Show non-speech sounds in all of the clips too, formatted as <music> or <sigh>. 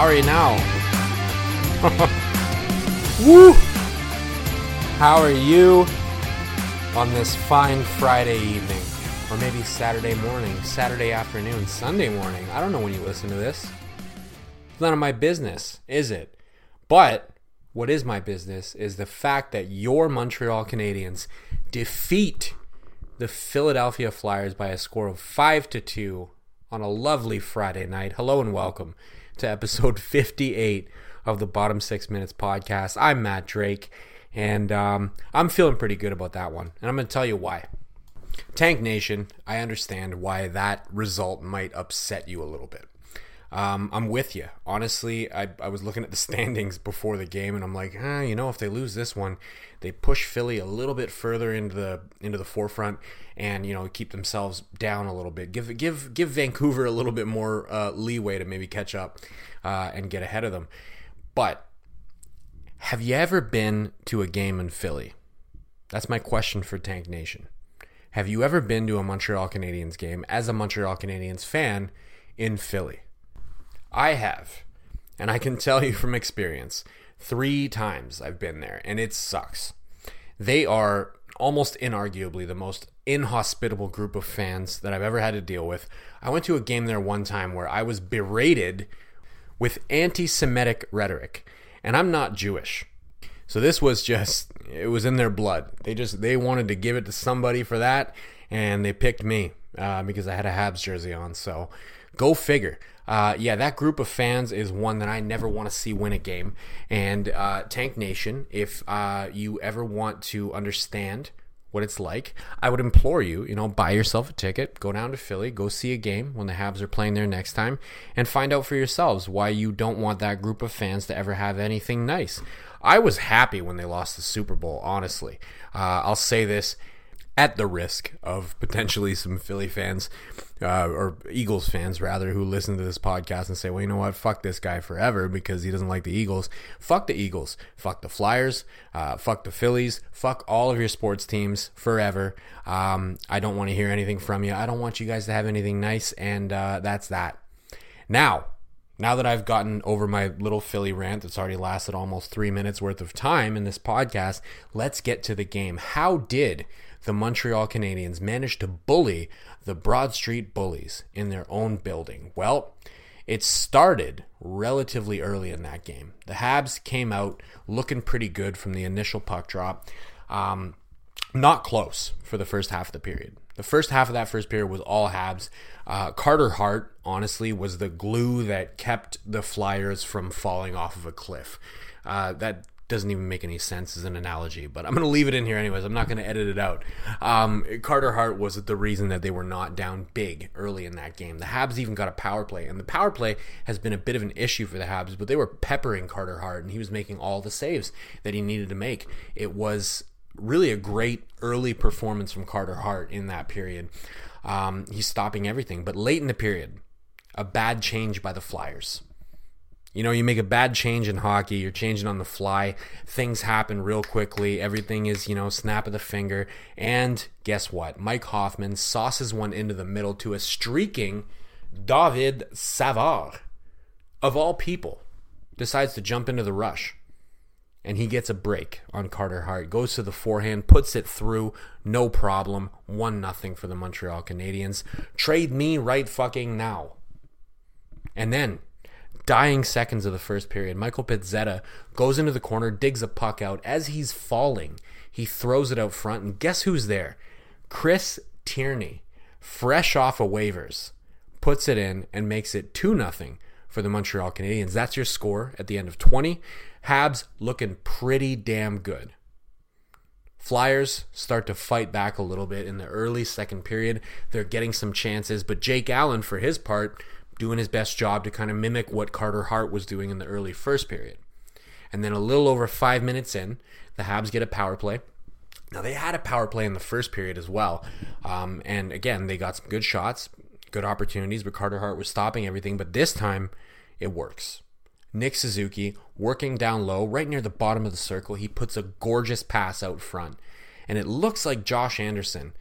How are you now? <laughs> Woo! How are you on this fine Friday evening? Or maybe Saturday morning, Saturday afternoon, Sunday morning. I don't know when you listen to this. It's none of my business, is it? But what is my business is the fact that your Montreal Canadiens defeat the Philadelphia Flyers by a score of 5 to 2 on a lovely Friday night. Hello and welcome to episode <laughs> 58 of the Bottom 6 Minutes podcast. I'm Matt Drake and um, I'm feeling pretty good about that one. And I'm going to tell you why. Tank Nation, I understand why that result might upset you a little bit. Um, I'm with you. Honestly, I, I was looking at the <laughs> standings before the game, and I'm like, ah, you know, if they lose this one, they push Philly a little bit further into the into the forefront, and you know, keep themselves down a little bit. Give give give Vancouver a little bit more uh, leeway to maybe catch up uh, and get ahead of them. But have you ever been to a game in Philly? That's my question for Tank Nation. Have you ever been to a Montreal Canadiens game as a Montreal Canadiens fan in Philly? I have. And I can tell you from experience, three times I've been there, and it sucks. They are almost inarguably the most inhospitable group of fans that I've ever had to deal with. I went to a game there one time where I was berated with anti Semitic rhetoric, and I'm not Jewish. So this was just, it was in their blood. They just, they wanted to give it to somebody for that, and they picked me uh, because I had a Habs jersey on. So go figure. Uh, yeah, that group of fans is one that I never want to see win a game. And uh, Tank Nation, if uh, you ever want to understand what it's like, I would implore you, you know, buy yourself a ticket, go down to Philly, go see a game when the Habs are playing there next time, and find out for yourselves why you don't want that group of fans to ever have anything nice. I was happy when they lost the Super Bowl, honestly. Uh, I'll say this at the risk of potentially some Philly fans uh, or Eagles fans rather who listen to this podcast and say, well, you know what, fuck this guy forever because he doesn't like the Eagles. Fuck the Eagles. Fuck the Flyers. Uh, fuck the Phillies. Fuck all of your sports teams forever. Um, I don't want to hear anything from you. I don't want you guys to have anything nice, and uh, that's that. Now, now that I've gotten over my little Philly rant that's already lasted almost three minutes worth of time in this podcast, let's get to the game. How did the Montreal Canadiens managed to bully the Broad Street Bullies in their own building? Well, it started relatively early in that game. The Habs came out looking pretty good from the initial puck drop. Um, not close for the first half of the period. The first half of that first period was all Habs. Uh, Carter Hart, honestly, was the glue that kept the Flyers from falling off of a cliff. Uh, that doesn't even make any sense as an analogy, but I'm going to leave it in here anyways. I'm not going to edit it out. Um, Carter Hart was the reason that they were not down big early in that game. The Habs even got a power play, and the power play has been a bit of an issue for the Habs, but they were peppering Carter Hart, and he was making all the saves that he needed to make. It was really a great early performance from Carter Hart in that period. Um, he's stopping everything, but late in the period, a bad change by the Flyers. You know, you make a bad change in hockey, you're changing on the fly, things happen real quickly, everything is, you know, snap of the finger. And guess what? Mike Hoffman sauces one into the middle to a streaking David Savard, of all people, decides to jump into the rush. And he gets a break on Carter Hart, goes to the forehand, puts it through, no problem. One nothing for the Montreal Canadiens. Trade me right fucking now. And then dying seconds of the first period, Michael Pezzetta goes into the corner, digs a puck out. As he's falling, he throws it out front, and guess who's there? Chris Tierney, fresh off of waivers, puts it in and makes it 2 0 for the Montreal Canadiens. That's your score at the end of 20. Habs looking pretty damn good. Flyers start to fight back a little bit in the early second period. They're getting some chances, but Jake Allen, for his part, doing his best job to kind of mimic what Carter Hart was doing in the early first period. And then a little over five minutes in, the Habs get a power play. Now, they had a power play in the first period as well. Um, and again, they got some good shots, good opportunities, but Carter Hart was stopping everything. But this time, it works. Nick Suzuki working down low, right near the bottom of the circle. He puts a gorgeous pass out front. And it looks like Josh Anderson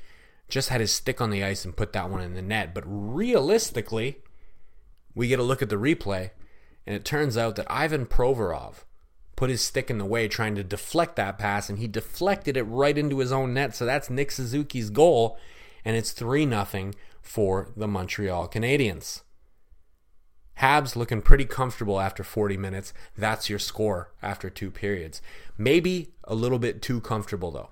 just had his stick on the ice and put that one in the net. But realistically, we get a look at the replay, and it turns out that Ivan Provorov put his stick in the way trying to deflect that pass, and he deflected it right into his own net. So that's Nick Suzuki's goal, and it's 3 0 for the Montreal Canadiens. Habs looking pretty comfortable after 40 minutes. That's your score after two periods. Maybe a little bit too comfortable, though,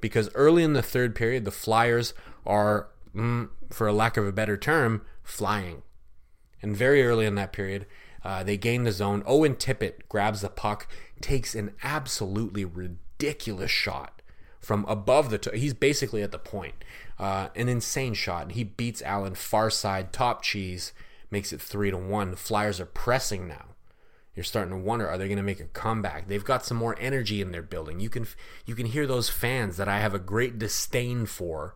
because early in the third period, the Flyers are, mm, for a lack of a better term, flying. And very early in that period, uh, they gain the zone. Owen Tippett grabs the puck, takes an absolutely ridiculous shot from above the. T- he's basically at the point. Uh, an insane shot. He beats Allen far side, top cheese makes it three to one. The Flyers are pressing now. You're starting to wonder: Are they going to make a comeback? They've got some more energy in their building. You can you can hear those fans that I have a great disdain for,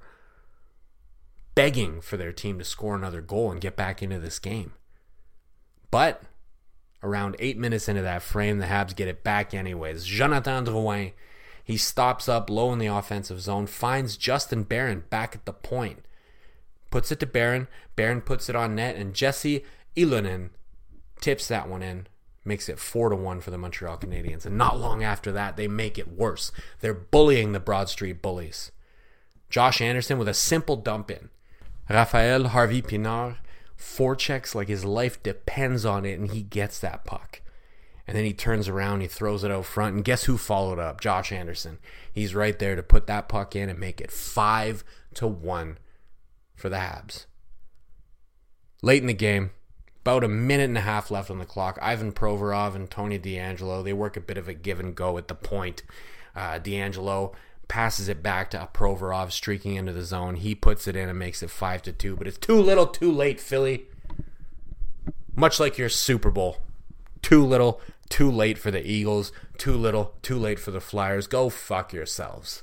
begging for their team to score another goal and get back into this game. But around eight minutes into that frame, the Habs get it back anyways. Jonathan Drouin, he stops up low in the offensive zone, finds Justin Barron back at the point puts it to Barron. Barron puts it on net, and Jesse Ylönen tips that one in, makes it four to one for the Montreal Canadiens. And not long after that, they make it worse. They're bullying the Broad Street Bullies. Josh Anderson with a simple dump in. Raphael Harvey Pinard forechecks like his life depends on it, and he gets that puck. And then he turns around, he throws it out front, and guess who followed up? Josh Anderson. He's right there to put that puck in and make it five to one for the Habs. Late in the game, about a minute and a half left on the clock. Ivan Provorov and Tony DeAngelo, they work a bit of a give and go at the point. Uh, DeAngelo passes it back to Provorov, streaking into the zone. He puts it in and makes it five to two. But it's too little, too late, Philly. Much like your Super Bowl, too little, too late for the Eagles. Too little, too late for the Flyers. Go fuck yourselves.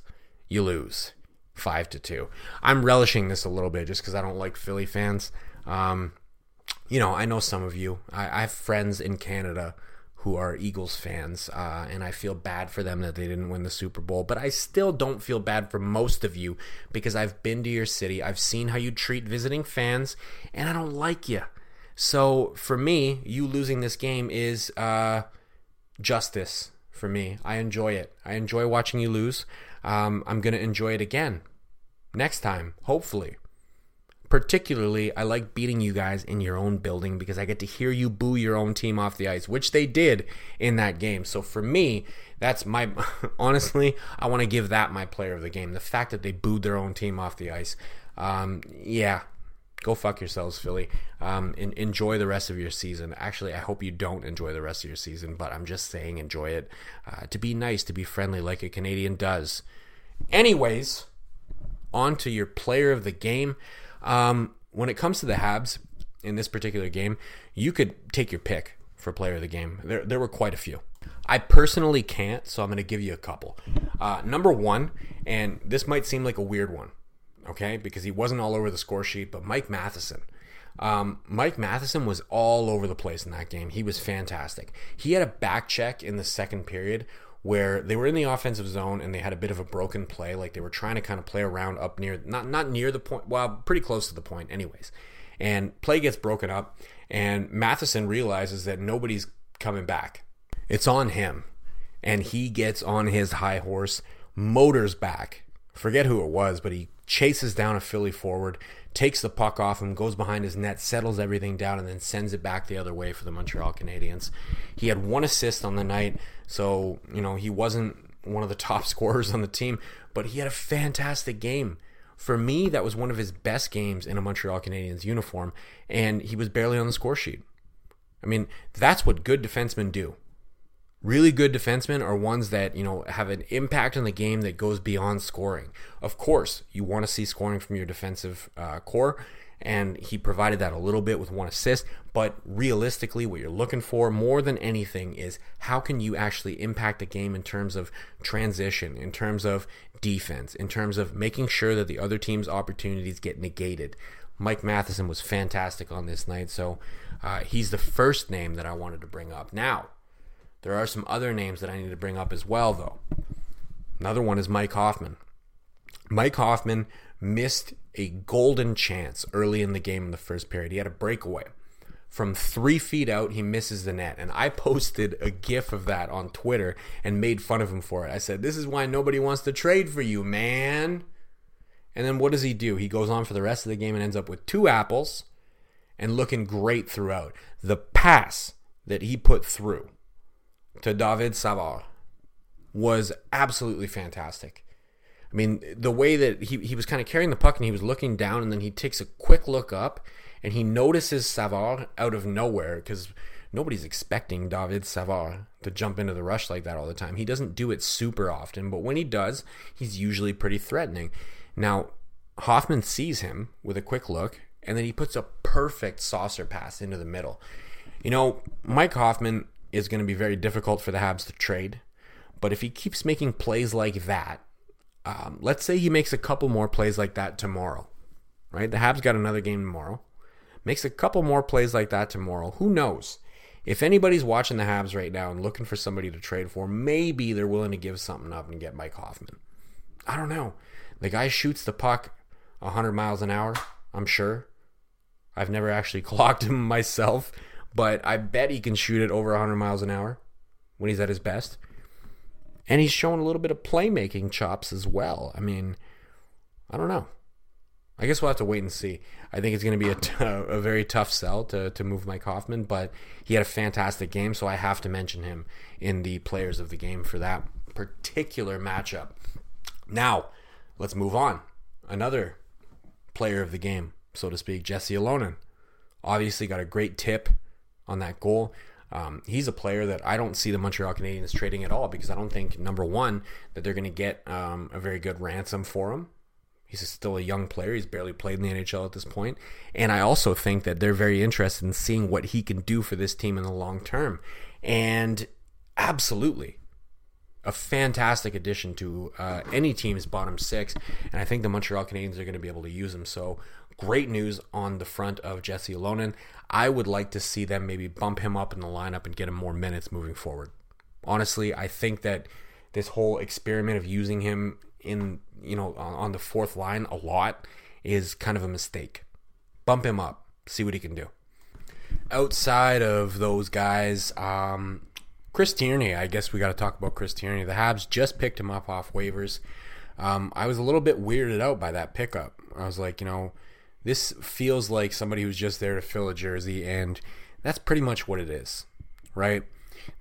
You lose five to two. I'm relishing this a little bit just because I don't like Philly fans. Um, you know, I know some of you. I, I, have friends in Canada who are Eagles fans, uh, and I feel bad for them that they didn't win the Super Bowl. But I still don't feel bad for most of you because I've been to your city. I've seen how you treat visiting fans, and I don't like you. So for me, you losing this game is uh, justice for me. I enjoy it. I enjoy watching you lose um, I'm going to enjoy it again next time, hopefully. Particularly, I like beating you guys in your own building because I get to hear you boo your own team off the ice, which they did in that game. So for me, that's my <laughs> honestly, I want to give that my player of the game. The fact that they booed their own team off the ice. Um, yeah, go fuck yourselves, Philly. Um, and enjoy the rest of your season. Actually, I hope you don't enjoy the rest of your season, but I'm just saying enjoy it. Uh, to be nice, to be friendly, like a Canadian does. Anyways, on to your player of the game. Um, when it comes to the Habs in this particular game, you could take your pick for player of the game. There, there were quite a few. I personally can't, so I'm going to give you a couple. Uh, number one, and this might seem like a weird one, okay, because he wasn't all over the score sheet, but Mike Matheson. Um, Mike Matheson was all over the place in that game. He was fantastic. He had a back check in the second period where they were in the offensive zone and they had a bit of a broken play, like they were trying to kind of play around up near, not not near the point, well, pretty close to the point, anyways. And play gets broken up, and Matheson realizes that nobody's coming back. It's on him, and he gets on his high horse, motors back. Forget who it was, but he chases down a Philly forward, takes the puck off him, goes behind his net, settles everything down, and then sends it back the other way for the Montreal Canadiens. He had one assist on the night, so, you know, he wasn't one of the <laughs> top scorers on the team, but he had a fantastic game For me, that was one of his best games in a Montreal Canadiens uniform, and he was barely on the score sheet. I mean, that's what good defensemen do. Really good defensemen are ones that, you know, have an impact on the game that goes beyond scoring. Of course, you want to see scoring from your defensive uh, core, and he provided that a little bit with one assist. But realistically, what you're looking for more than anything is how can you actually impact the game in terms of transition, in terms of defense, in terms of making sure that the other team's opportunities get negated. Mike Matheson was fantastic on this night, so uh, he's the first name that I wanted to bring up. Now, there are some other names that I need to bring up as well, though. Another one is Mike Hoffman. Mike Hoffman missed a golden chance early in the game in the first period. He had a breakaway. From three feet out, he misses the net. And I <laughs> posted a gif of that on Twitter and made fun of him for it. I said, This is why nobody wants to trade for you, man. And then what does he do? He goes on for the rest of the game and ends up with two apples and looking great throughout. The pass that he put through to David Savard was absolutely fantastic. I mean, the way that he, he was kind of carrying the puck and he was looking down and then he takes a quick look up and he notices Savard out of nowhere because nobody's expecting David Savard to jump into the rush like that all the time. He doesn't do it super often, but when he does, he's usually pretty threatening. Now, Hoffman sees him with a quick look and then he puts a perfect saucer pass into the middle. You know, Mike Hoffman is going to be very difficult for the Habs to trade, but if he keeps making plays like that, um, let's say he makes a couple more plays like that tomorrow, right? The Habs got another game tomorrow. Makes a couple more plays like that tomorrow. Who knows? If anybody's watching the Habs right now and looking for somebody to trade for, maybe they're willing to give something up and get Mike Hoffman. I don't know. The guy shoots the puck 100 miles an hour, I'm sure. I've never actually <laughs> clocked him myself, but I bet he can shoot it over 100 miles an hour when he's at his best and he's shown a little bit of playmaking chops as well. I mean, I don't know. I guess we'll have to wait and see. I think it's going to be a, t- <laughs> a very tough sell to, to move Mike Hoffman, but he had a fantastic game, so I have to mention him in the players of the game for that particular matchup. Now, let's move on. Another player of the game, so to speak, Jesse Ylönen. Obviously, got a great tip on that goal. Um, he's a player that I don't see the Montreal Canadiens trading at all because I don't think number one that they're going to get um, a very good ransom for him. He's still a young player. He's barely played in the NHL at this point. And I also think that they're very interested in seeing what he can do for this team in the long term. And absolutely, a fantastic addition to uh, any team's bottom six. And I think the Montreal Canadiens are going to be able to use him. So great news on the front of Jesse Ylönen. I would like to see them maybe bump him up in the lineup and get him more minutes moving forward. Honestly, I think that this whole experiment of using him in you know on the fourth line a lot is kind of a mistake. Bump him up, see what he can do. Outside of those guys, um, Chris Tierney, I guess we got to talk about Chris Tierney. The Habs just picked him up off waivers. Um, I was a little bit weirded out by that pickup. I was like, you know, this feels like somebody who's just there to fill a jersey, and that's pretty much what it is, right?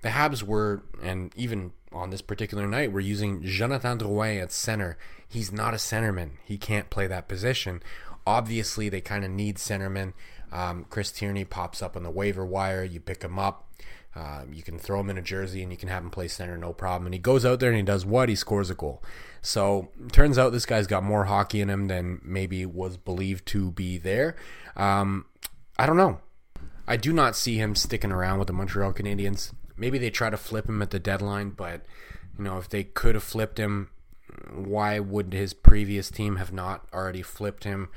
The Habs were, and even on this particular night, we're using Jonathan Drouin at center. He's not a centerman. He can't play that position. Obviously, they kind of need centermen. Um, Chris Tierney pops up on the waiver wire. You pick him up. Uh, you can throw him in a jersey and you can have him play center, no problem. And he goes out there and he does what? He scores a goal. So turns out this guy's got more hockey in him than maybe was believed to be there. Um, I don't know. I do not see him sticking around with the Montreal Canadiens. Maybe they try to flip him at the deadline, but you know if they could have flipped him, why would his previous team have not already flipped him?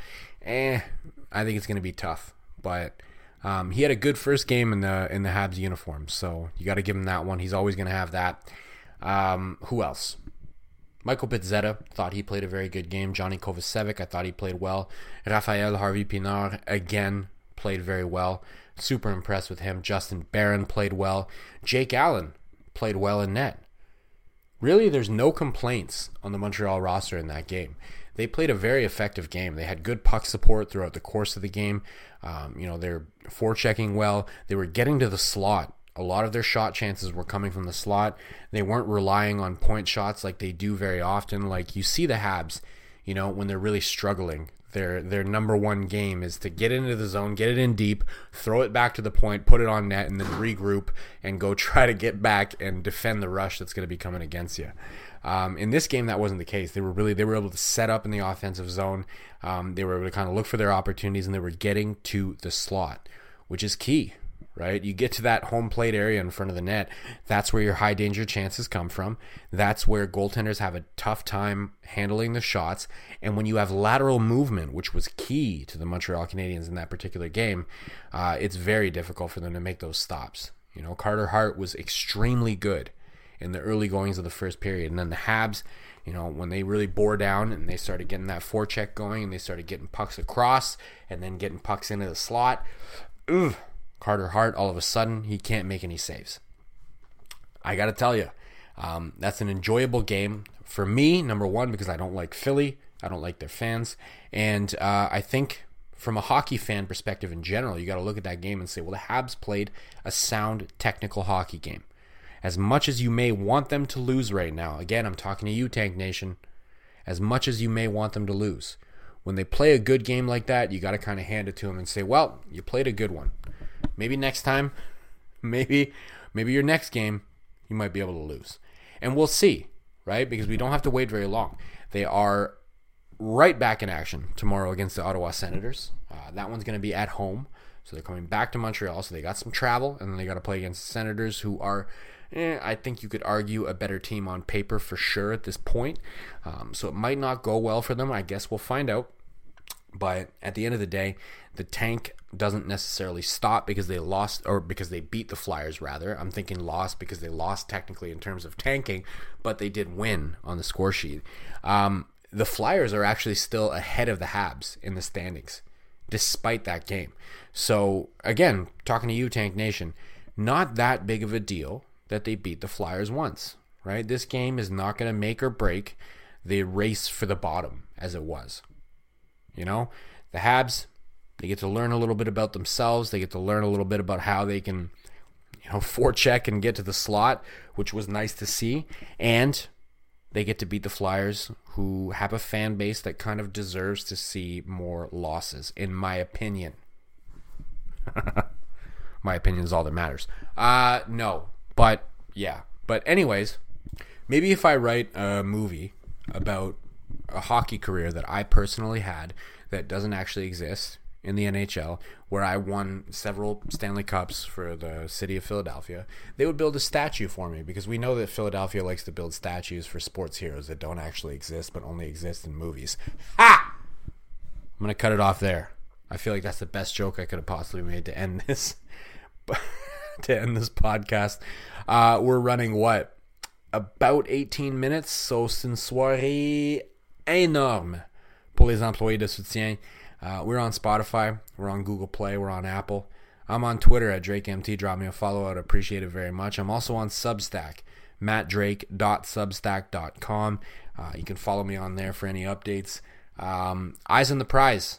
Eh, I think it's going to be tough. But um, he had a good first game in the in the Habs uniform, so you got to give him that one. He's always going to have that. Um, who else? Michael Pezzetta thought he played a very good game. Johnny Kovacevic, I thought he played well. Rafael Harvey Pinard again played very well. Super impressed with him. Justin Barron played well. Jake Allen played well in net. Really, there's no complaints on the Montreal roster in that game. They played a very effective game. They had good puck support throughout the course of the game. Um, you know, they're forechecking well. They were getting to the slot a lot of their shot chances were coming from the slot. They weren't relying on point shots like they do very often. Like you see the Habs, you know, when they're really struggling. Their their number one game is to get into the zone, get it in deep, throw it back to the point, put it on net, and then regroup and go <laughs> try to get back and defend the rush that's going to be coming against you. Um, in this game, that wasn't the case. They were really they were able to set up in the offensive zone. Um, they were able to kind of look for their opportunities, and they were getting to the slot, which is key right? You get to that home plate area in front of the net. That's where your high danger chances come from. That's where goaltenders have a tough time handling the shots. And when you have lateral movement, which was key to the Montreal Canadiens in that particular game, uh, it's very difficult for them to make those stops. You know, Carter Hart was extremely good in the early goings of the first period. And then the Habs, you know, when they really bore down and they started getting that forecheck going and they started getting pucks across and then getting pucks into the slot, ugh, Carter Hart, all of a sudden, he can't make any saves. I got to tell you, um, that's an enjoyable game for me. Number one, because I don't like Philly, I don't like their fans, and uh, I think from a hockey fan perspective in general, you got to look at that game and say, well, the Habs played a sound technical hockey game. As much as you may want them to lose right now, again, I'm talking to you, Tank Nation. As much as you may want them to lose, when they play a good game like that, you got to kind of hand it to them and say, well, you played a good one. Maybe next time, <laughs> maybe maybe your next game you might be able to lose. And we'll see, right? Because we don't have to wait very long. They are right back in action tomorrow against the Ottawa Senators. Uh, that one's going to be at home. So they're coming back to Montreal. So they got some travel, and then they got to play against the Senators, who are, eh, I think you could argue, a better team on paper for sure at this point. Um, so it might not go well for them. I guess we'll find out. But at the end of the day, the tank doesn't necessarily stop because they lost or because they beat the Flyers, rather. I'm thinking lost because they lost technically in terms of tanking, but they did win on the score sheet. Um, the Flyers are actually still ahead of the Habs in the standings despite that game. So, again, talking to you, Tank Nation, not that big of a deal that they beat the Flyers once, right? This game is not going to make or break the race for the bottom as it was. You know, the Habs, they get to learn a little bit about themselves. They get to learn a little bit about how they can, you know, <laughs> forecheck and get to the slot, which was nice to see. And they get to beat the Flyers, who have a fan base that kind of deserves to see more losses, in my opinion. <laughs> my opinion is all that matters. Uh, no, but yeah. But, anyways, maybe if I write a movie about a hockey career that I personally had that doesn't actually exist in the NHL, where I won several Stanley Cups for the city of Philadelphia, they would build a statue for me because we know that Philadelphia likes to build statues for sports heroes that don't actually exist but only exist in movies. Ha! I'm going to cut it off there. I feel like that's the best joke I could have possibly made to end this. <laughs> to end this podcast. Uh, we're running what? About 18 minutes. So c'est une soirée énorme pour les employés de soutien. Uh, we're on Spotify, we're on Google Play, we're on Apple. I'm on Twitter at DrakeMT. Drop me a follow. I'd appreciate it very much. I'm also on Substack, mattdrake.substack.com. Uh, you can follow me on there for any updates. Um, Eyes on the prize.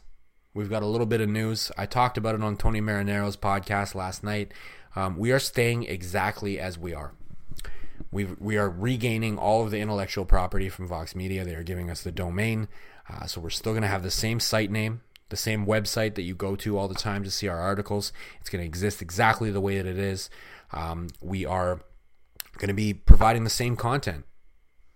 We've got a little bit of news. I talked about it on Tony Marinaro's podcast last night. Um, we are staying exactly as we are. We we are regaining all of the intellectual property from Vox Media. They are giving us the domain, uh, so we're still going to have the same site name, the same website that you go to all the time to see our articles. It's going to exist exactly the way that it is. Um, we are going to be providing the same content.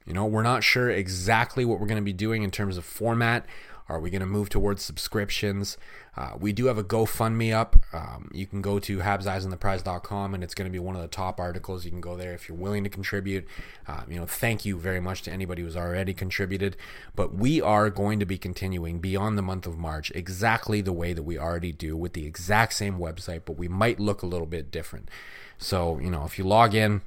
You know, we're not sure exactly what we're going to be doing in terms of format. Are we going to move towards subscriptions? Uh, we do have a GoFundMe up. Um, you can go to habseyesontheprize.com and it's going to be one of the top articles. You can go there if you're willing to contribute. Uh, you know, thank you very much to anybody who's already contributed. But we are going to be continuing beyond the month of March exactly the way that we already do with the exact same website, but we might look a little bit different. So, you know, if you log in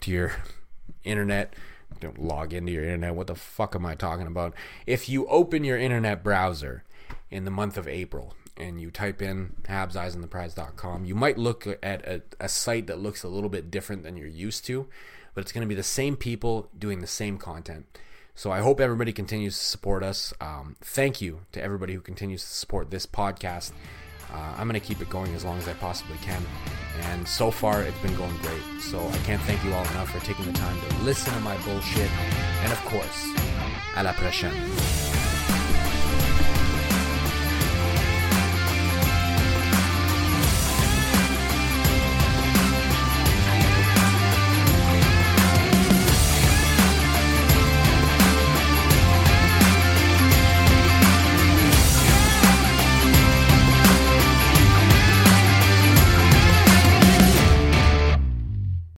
to your <laughs> internet, don't log into your internet. What the fuck am I talking about? If you open your internet browser in the month of April and you type in habseyesontheprize.com, you might look at a, a site that looks a little bit different than you're used to, but it's going to be the same people doing the same content. So I hope everybody continues to support us. Um, thank you to everybody who continues to support this podcast. Uh, I'm going to keep it going as long as I possibly can. And so far, it's been going great. So I can't thank you all enough for taking the time to listen to my bullshit. And of course, à la prochaine.